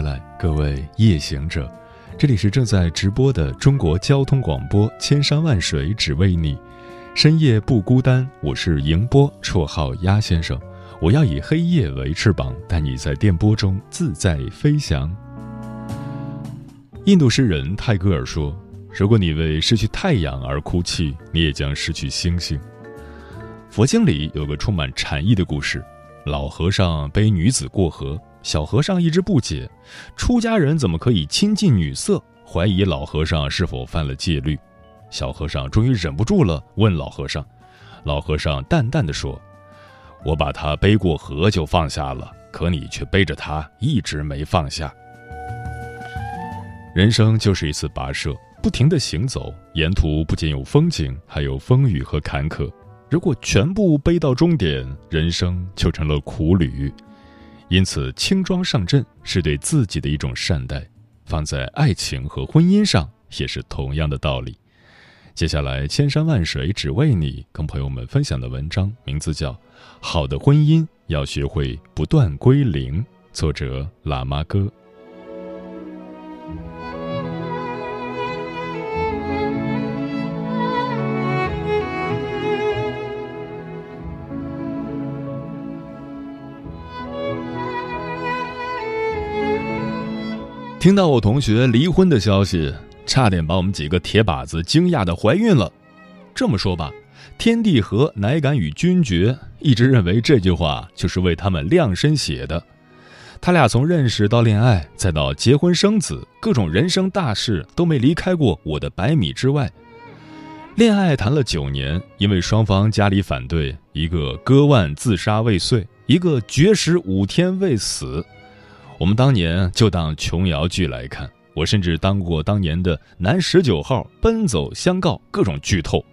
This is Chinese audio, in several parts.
来，各位夜行者，这里是正在直播的中国交通广播，千山万水只为你，深夜不孤单。我是迎波，绰号鸭先生。我要以黑夜为翅膀，带你在电波中自在飞翔。印度诗人泰戈尔说：“如果你为失去太阳而哭泣，你也将失去星星。”佛经里有个充满禅意的故事：老和尚背女子过河。小和尚一直不解，出家人怎么可以亲近女色？怀疑老和尚是否犯了戒律。小和尚终于忍不住了，问老和尚。老和尚淡淡的说：“我把他背过河就放下了，可你却背着他一直没放下。”人生就是一次跋涉，不停的行走，沿途不仅有风景，还有风雨和坎坷。如果全部背到终点，人生就成了苦旅。因此，轻装上阵是对自己的一种善待，放在爱情和婚姻上也是同样的道理。接下来，千山万水只为你，跟朋友们分享的文章名字叫《好的婚姻要学会不断归零》，作者喇嘛哥。听到我同学离婚的消息，差点把我们几个铁靶子惊讶的怀孕了。这么说吧，天地合，乃敢与君绝。一直认为这句话就是为他们量身写的。他俩从认识到恋爱，再到结婚生子，各种人生大事都没离开过我的百米之外。恋爱谈了九年，因为双方家里反对，一个割腕自杀未遂，一个绝食五天未死。我们当年就当琼瑶剧来看，我甚至当过当年的男十九号，奔走相告，各种剧透。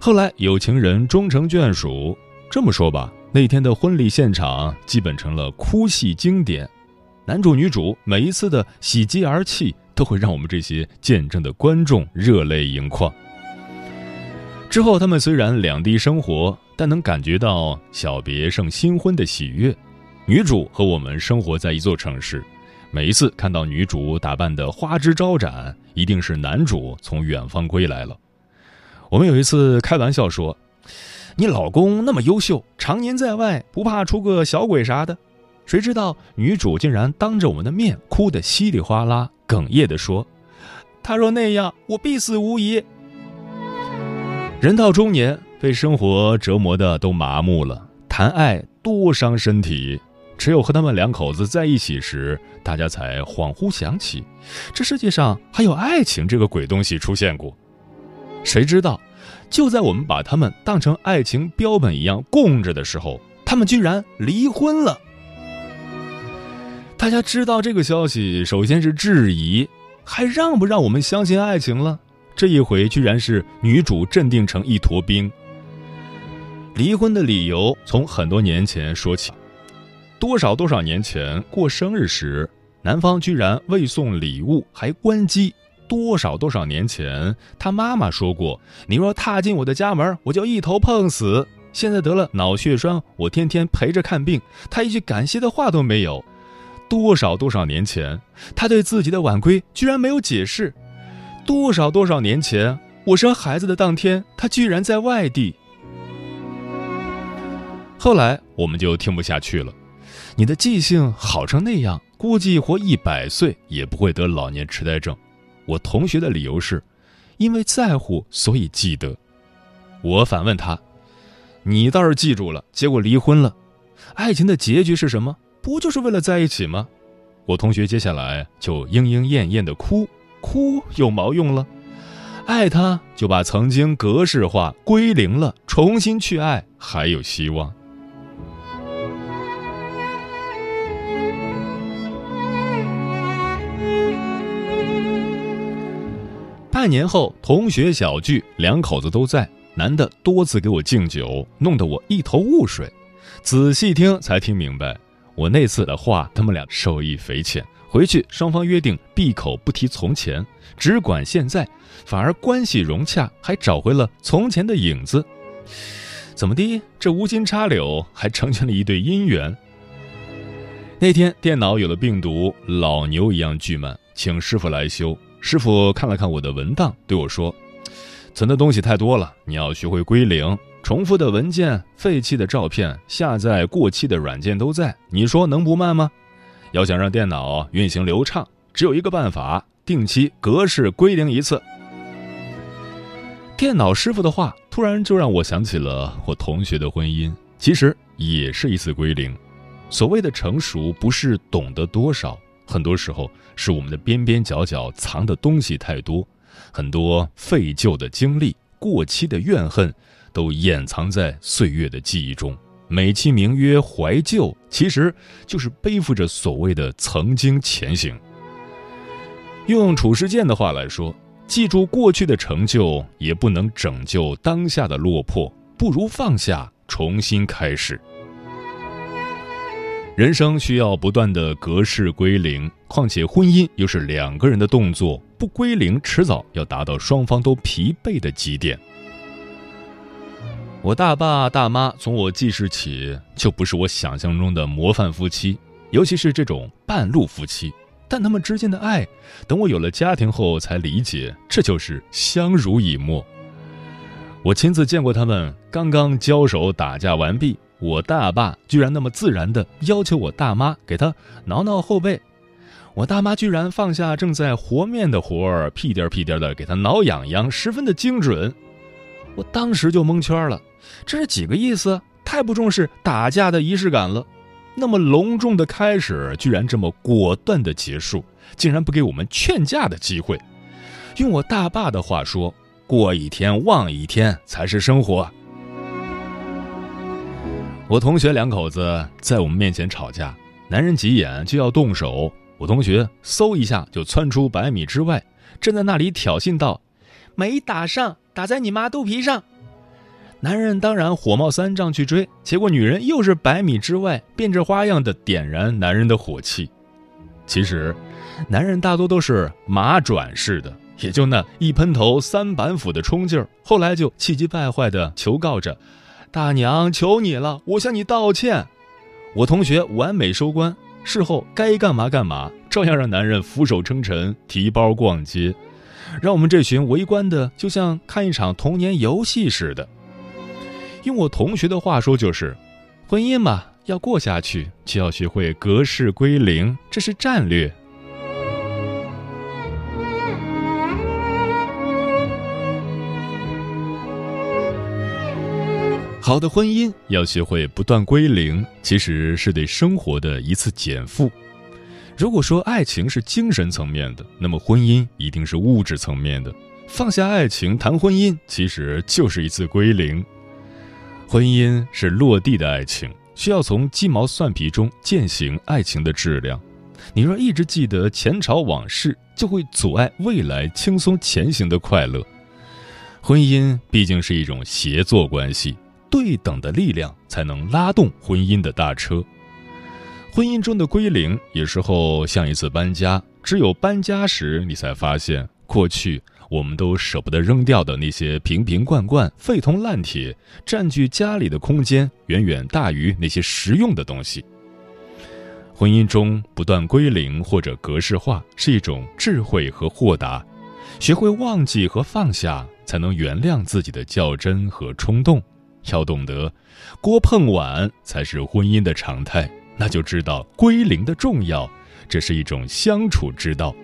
后来有情人终成眷属，这么说吧，那天的婚礼现场基本成了哭戏经典，男主女主每一次的喜极而泣，都会让我们这些见证的观众热泪盈眶。之后他们虽然两地生活，但能感觉到小别胜新婚的喜悦。女主和我们生活在一座城市，每一次看到女主打扮的花枝招展，一定是男主从远方归来了。我们有一次开玩笑说：“你老公那么优秀，常年在外，不怕出个小鬼啥的？”谁知道女主竟然当着我们的面哭得稀里哗啦，哽咽地说：“他若那样，我必死无疑。”人到中年，被生活折磨的都麻木了，谈爱多伤身体。只有和他们两口子在一起时，大家才恍惚想起，这世界上还有爱情这个鬼东西出现过。谁知道，就在我们把他们当成爱情标本一样供着的时候，他们居然离婚了。大家知道这个消息，首先是质疑，还让不让我们相信爱情了？这一回，居然是女主镇定成一坨冰。离婚的理由从很多年前说起。多少多少年前过生日时，男方居然未送礼物还关机。多少多少年前，他妈妈说过：“你若踏进我的家门，我就一头碰死。”现在得了脑血栓，我天天陪着看病，他一句感谢的话都没有。多少多少年前，他对自己的晚归居然没有解释。多少多少年前，我生孩子的当天，他居然在外地。后来我们就听不下去了。你的记性好成那样，估计活一百岁也不会得老年痴呆症。我同学的理由是，因为在乎，所以记得。我反问他：“你倒是记住了，结果离婚了。爱情的结局是什么？不就是为了在一起吗？”我同学接下来就莺莺燕燕的哭，哭有毛用了？爱他就把曾经格式化归零了，重新去爱还有希望。半年后，同学小聚，两口子都在，男的多次给我敬酒，弄得我一头雾水。仔细听才听明白，我那次的话，他们俩受益匪浅。回去双方约定闭口不提从前，只管现在，反而关系融洽，还找回了从前的影子。怎么的？这无心插柳，还成全了一对姻缘。那天电脑有了病毒，老牛一样巨慢，请师傅来修。师傅看了看我的文档，对我说：“存的东西太多了，你要学会归零。重复的文件、废弃的照片、下载过期的软件都在，你说能不慢吗？要想让电脑运行流畅，只有一个办法：定期格式归零一次。”电脑师傅的话突然就让我想起了我同学的婚姻，其实也是一次归零。所谓的成熟，不是懂得多少，很多时候是我们的边边角角藏的东西太多，很多废旧的经历、过期的怨恨，都掩藏在岁月的记忆中。美其名曰怀旧，其实就是背负着所谓的曾经前行。用褚时健的话来说。记住过去的成就，也不能拯救当下的落魄，不如放下，重新开始。人生需要不断的格式归零，况且婚姻又是两个人的动作，不归零，迟早要达到双方都疲惫的极点。我大爸大妈从我记事起，就不是我想象中的模范夫妻，尤其是这种半路夫妻。但他们之间的爱，等我有了家庭后才理解，这就是相濡以沫。我亲自见过他们刚刚交手打架完毕，我大爸居然那么自然的要求我大妈给他挠挠后背，我大妈居然放下正在和面的活儿，屁颠屁颠的给他挠痒痒，十分的精准。我当时就蒙圈了，这是几个意思？太不重视打架的仪式感了。那么隆重的开始，居然这么果断的结束，竟然不给我们劝架的机会。用我大爸的话说：“过一天忘一天才是生活。”我同学两口子在我们面前吵架，男人急眼就要动手，我同学嗖一下就窜出百米之外，站在那里挑衅道：“没打上，打在你妈肚皮上。”男人当然火冒三丈去追，结果女人又是百米之外变着花样的点燃男人的火气。其实，男人大多都是马转式的，也就那一喷头三板斧的冲劲儿，后来就气急败坏的求告着：“大娘，求你了，我向你道歉。”我同学完美收官，事后该干嘛干嘛，照样让男人俯首称臣，提包逛街，让我们这群围观的就像看一场童年游戏似的。用我同学的话说，就是婚姻嘛，要过下去就要学会格式归零，这是战略。好的婚姻要学会不断归零，其实是对生活的一次减负。如果说爱情是精神层面的，那么婚姻一定是物质层面的。放下爱情谈婚姻，其实就是一次归零。婚姻是落地的爱情，需要从鸡毛蒜皮中践行爱情的质量。你若一直记得前朝往事，就会阻碍未来轻松前行的快乐。婚姻毕竟是一种协作关系，对等的力量才能拉动婚姻的大车。婚姻中的归零，有时候像一次搬家，只有搬家时，你才发现过去。我们都舍不得扔掉的那些瓶瓶罐罐、废铜烂铁，占据家里的空间远远大于那些实用的东西。婚姻中不断归零或者格式化是一种智慧和豁达，学会忘记和放下，才能原谅自己的较真和冲动。要懂得，锅碰碗才是婚姻的常态，那就知道归零的重要，这是一种相处之道。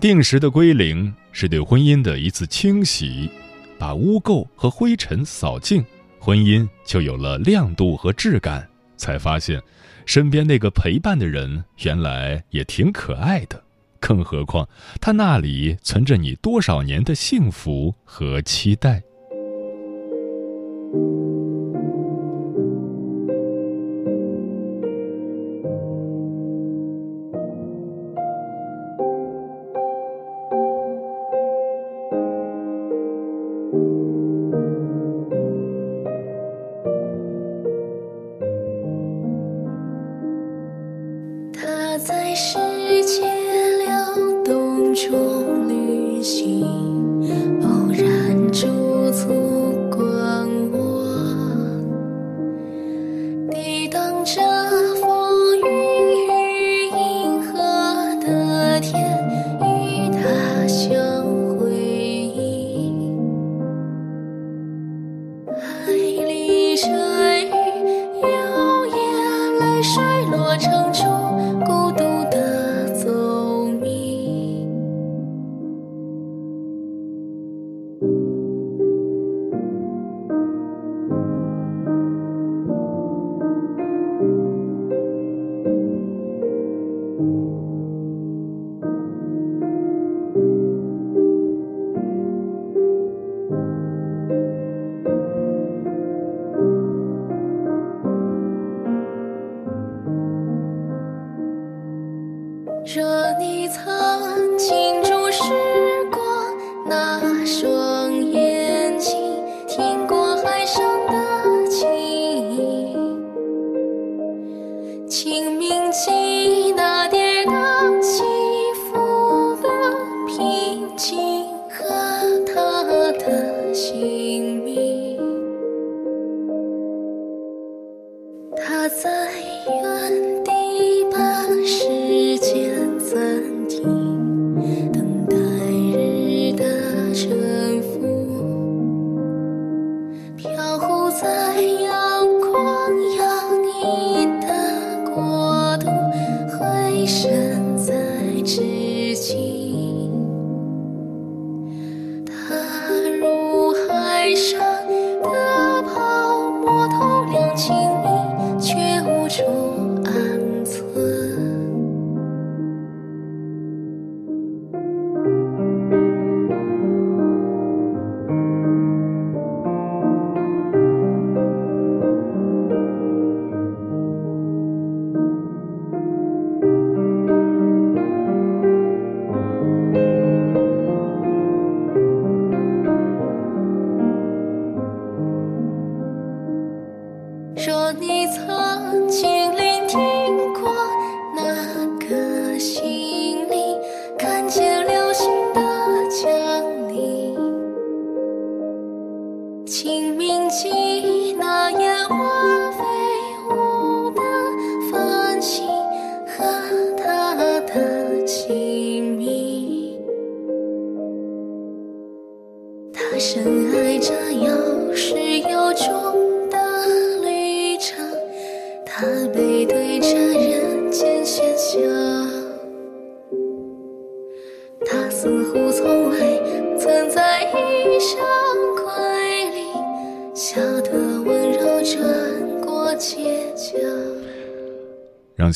定时的归零。是对婚姻的一次清洗，把污垢和灰尘扫净，婚姻就有了亮度和质感。才发现，身边那个陪伴的人原来也挺可爱的。更何况，他那里存着你多少年的幸福和期待。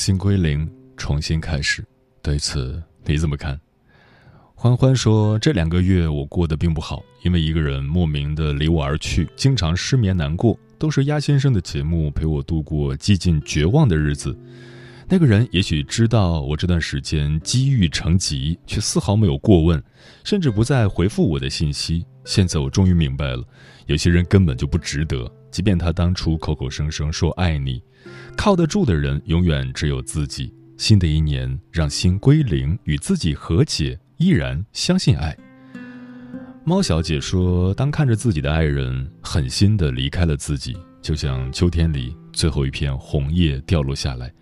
心归零，重新开始。对此你怎么看？欢欢说：“这两个月我过得并不好，因为一个人莫名的离我而去，经常失眠难过。都是鸭先生的节目陪我度过几近绝望的日子。那个人也许知道我这段时间积郁成疾，却丝毫没有过问，甚至不再回复我的信息。现在我终于明白了，有些人根本就不值得，即便他当初口口声声说爱你。”靠得住的人永远只有自己。新的一年，让心归零，与自己和解，依然相信爱。猫小姐说：“当看着自己的爱人狠心的离开了自己，就像秋天里最后一片红叶掉落下来，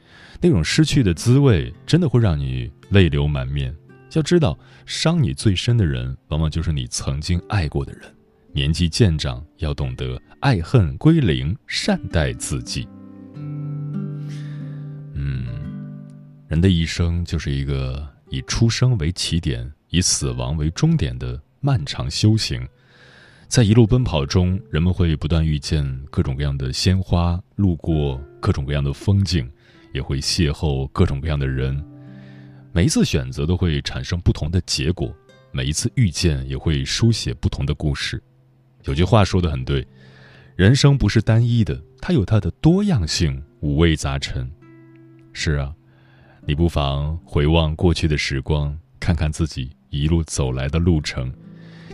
那种失去的滋味，真的会让你泪流满面。要知道，伤你最深的人，往往就是你曾经爱过的人。年纪渐长，要懂得爱恨归零，善待自己。”嗯人的一生就是一个以出生为起点，以死亡为终点的漫长修行。在一路奔跑中，人们会不断遇见各种各样的鲜花，路过各种各样的风景，也会邂逅各种各样的人。每一次选择都会产生不同的结果，每一次遇见也会书写不同的故事。有句话说的很对：人生不是单一的，它有它的多样性，五味杂陈。是啊。你不妨回望过去的时光，看看自己一路走来的路程，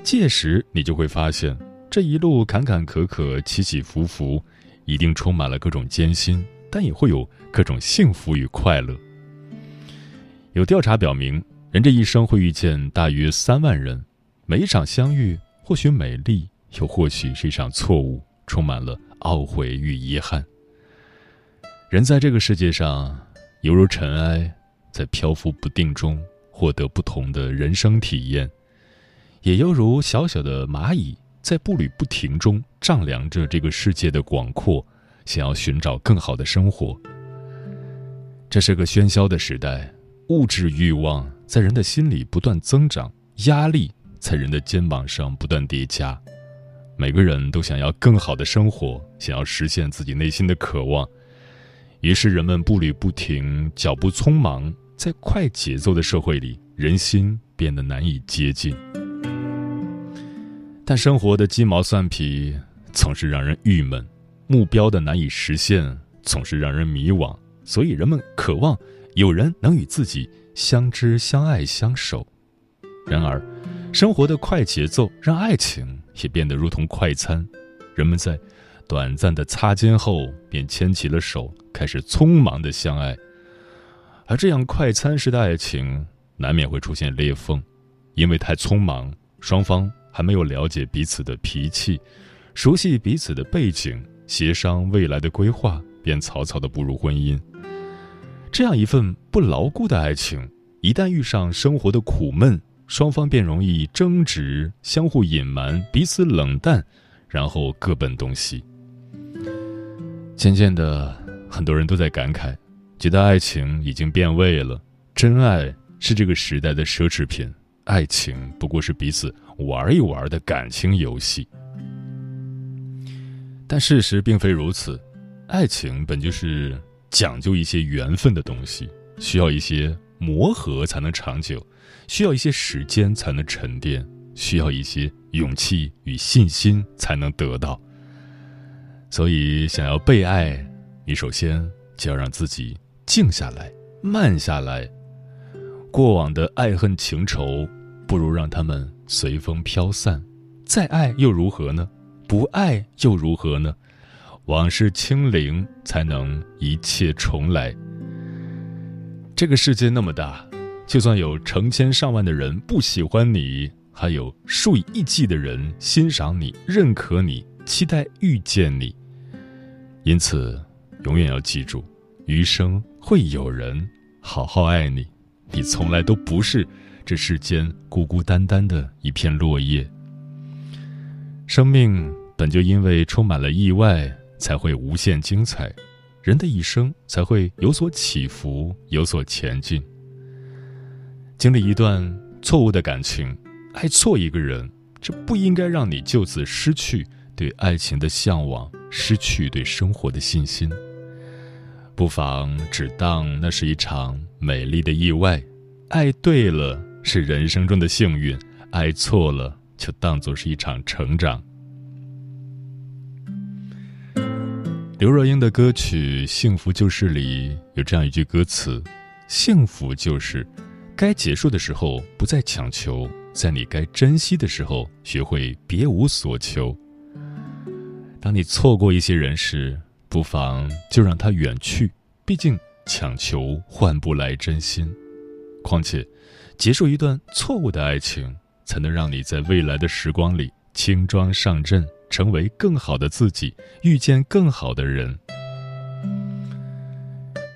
届时你就会发现，这一路坎坎坷坷、起起伏伏，一定充满了各种艰辛，但也会有各种幸福与快乐。有调查表明，人这一生会遇见大约三万人，每一场相遇或许美丽，又或许是一场错误，充满了懊悔与遗憾。人在这个世界上，犹如尘埃，在漂浮不定中获得不同的人生体验，也犹如小小的蚂蚁，在步履不停中丈量着这个世界的广阔，想要寻找更好的生活。这是个喧嚣的时代。物质欲望在人的心里不断增长，压力在人的肩膀上不断叠加。每个人都想要更好的生活，想要实现自己内心的渴望。于是人们步履不停，脚步匆忙，在快节奏的社会里，人心变得难以接近。但生活的鸡毛蒜皮总是让人郁闷，目标的难以实现总是让人迷惘，所以人们渴望。有人能与自己相知、相爱、相守，然而，生活的快节奏让爱情也变得如同快餐。人们在短暂的擦肩后便牵起了手，开始匆忙的相爱。而这样快餐式的爱情难免会出现裂缝，因为太匆忙，双方还没有了解彼此的脾气，熟悉彼此的背景，协商未来的规划，便草草的步入婚姻。这样一份不牢固的爱情，一旦遇上生活的苦闷，双方便容易争执、相互隐瞒、彼此冷淡，然后各奔东西。渐渐的，很多人都在感慨，觉得爱情已经变味了。真爱是这个时代的奢侈品，爱情不过是彼此玩一玩的感情游戏。但事实并非如此，爱情本就是。讲究一些缘分的东西，需要一些磨合才能长久，需要一些时间才能沉淀，需要一些勇气与信心才能得到。所以，想要被爱，你首先就要让自己静下来、慢下来。过往的爱恨情仇，不如让他们随风飘散。再爱又如何呢？不爱又如何呢？往事清零，才能一切重来。这个世界那么大，就算有成千上万的人不喜欢你，还有数以亿计的人欣赏你、认可你、期待遇见你。因此，永远要记住，余生会有人好好爱你。你从来都不是这世间孤孤单单的一片落叶。生命本就因为充满了意外。才会无限精彩，人的一生才会有所起伏，有所前进。经历一段错误的感情，爱错一个人，这不应该让你就此失去对爱情的向往，失去对生活的信心。不妨只当那是一场美丽的意外，爱对了是人生中的幸运，爱错了就当做是一场成长。刘若英的歌曲《幸福就是》里有这样一句歌词：“幸福就是，该结束的时候不再强求，在你该珍惜的时候学会别无所求。当你错过一些人时，不妨就让他远去，毕竟强求换不来真心。况且，结束一段错误的爱情，才能让你在未来的时光里轻装上阵。”成为更好的自己，遇见更好的人。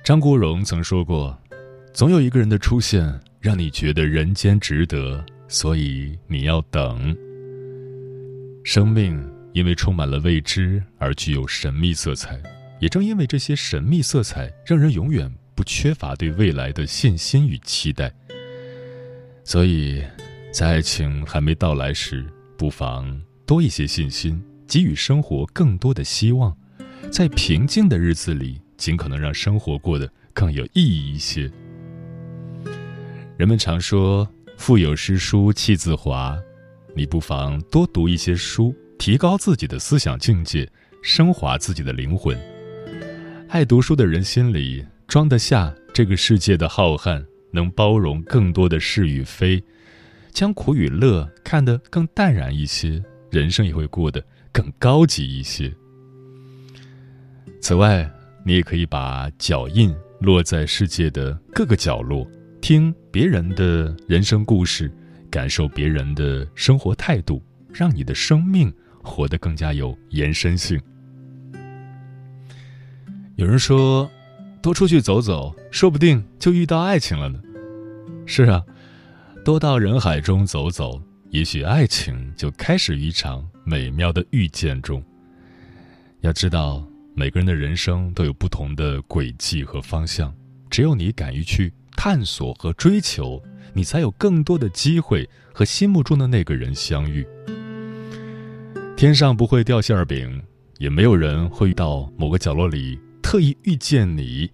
张国荣曾说过：“总有一个人的出现，让你觉得人间值得，所以你要等。”生命因为充满了未知而具有神秘色彩，也正因为这些神秘色彩，让人永远不缺乏对未来的信心与期待。所以，在爱情还没到来时，不妨。多一些信心，给予生活更多的希望，在平静的日子里，尽可能让生活过得更有意义一些。人们常说“腹有诗书气自华”，你不妨多读一些书，提高自己的思想境界，升华自己的灵魂。爱读书的人心里装得下这个世界的浩瀚，能包容更多的是与非，将苦与乐看得更淡然一些。人生也会过得更高级一些。此外，你也可以把脚印落在世界的各个角落，听别人的人生故事，感受别人的生活态度，让你的生命活得更加有延伸性。有人说，多出去走走，说不定就遇到爱情了呢。是啊，多到人海中走走，也许爱情就开始于一场美妙的遇见中。要知道，每个人的人生都有不同的轨迹和方向，只有你敢于去探索和追求，你才有更多的机会和心目中的那个人相遇。天上不会掉馅儿饼，也没有人会到某个角落里特意遇见你。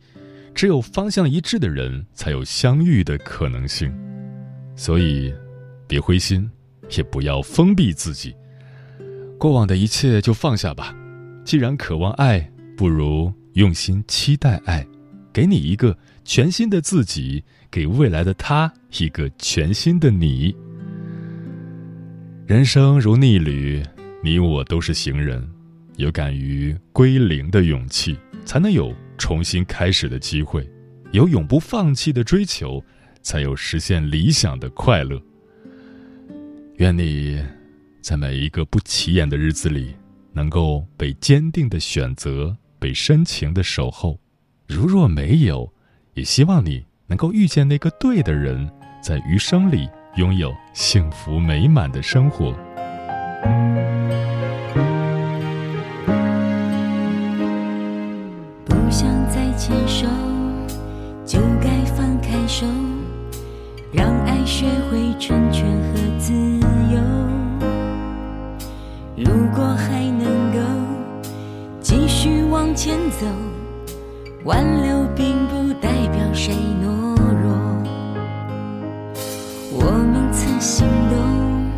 只有方向一致的人，才有相遇的可能性。所以，别灰心，也不要封闭自己。过往的一切就放下吧。既然渴望爱，不如用心期待爱。给你一个全新的自己，给未来的他一个全新的你。人生如逆旅，你我都是行人。有敢于归零的勇气，才能有。重新开始的机会，有永不放弃的追求，才有实现理想的快乐。愿你在每一个不起眼的日子里，能够被坚定的选择，被深情的守候。如若没有，也希望你能够遇见那个对的人，在余生里拥有幸福美满的生活。不想再牵手就该放开手，让爱学会成全和自由。如果还能够继续往前走，挽留并不代表谁懦弱。我们曾心动，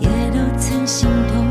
也都曾心痛，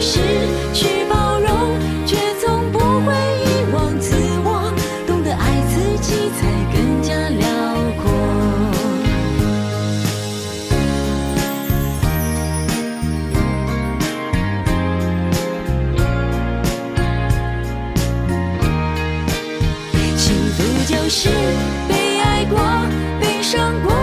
失去包容，却从不会遗忘自我，懂得爱自己才更加辽阔。幸福就是被爱过，悲伤过。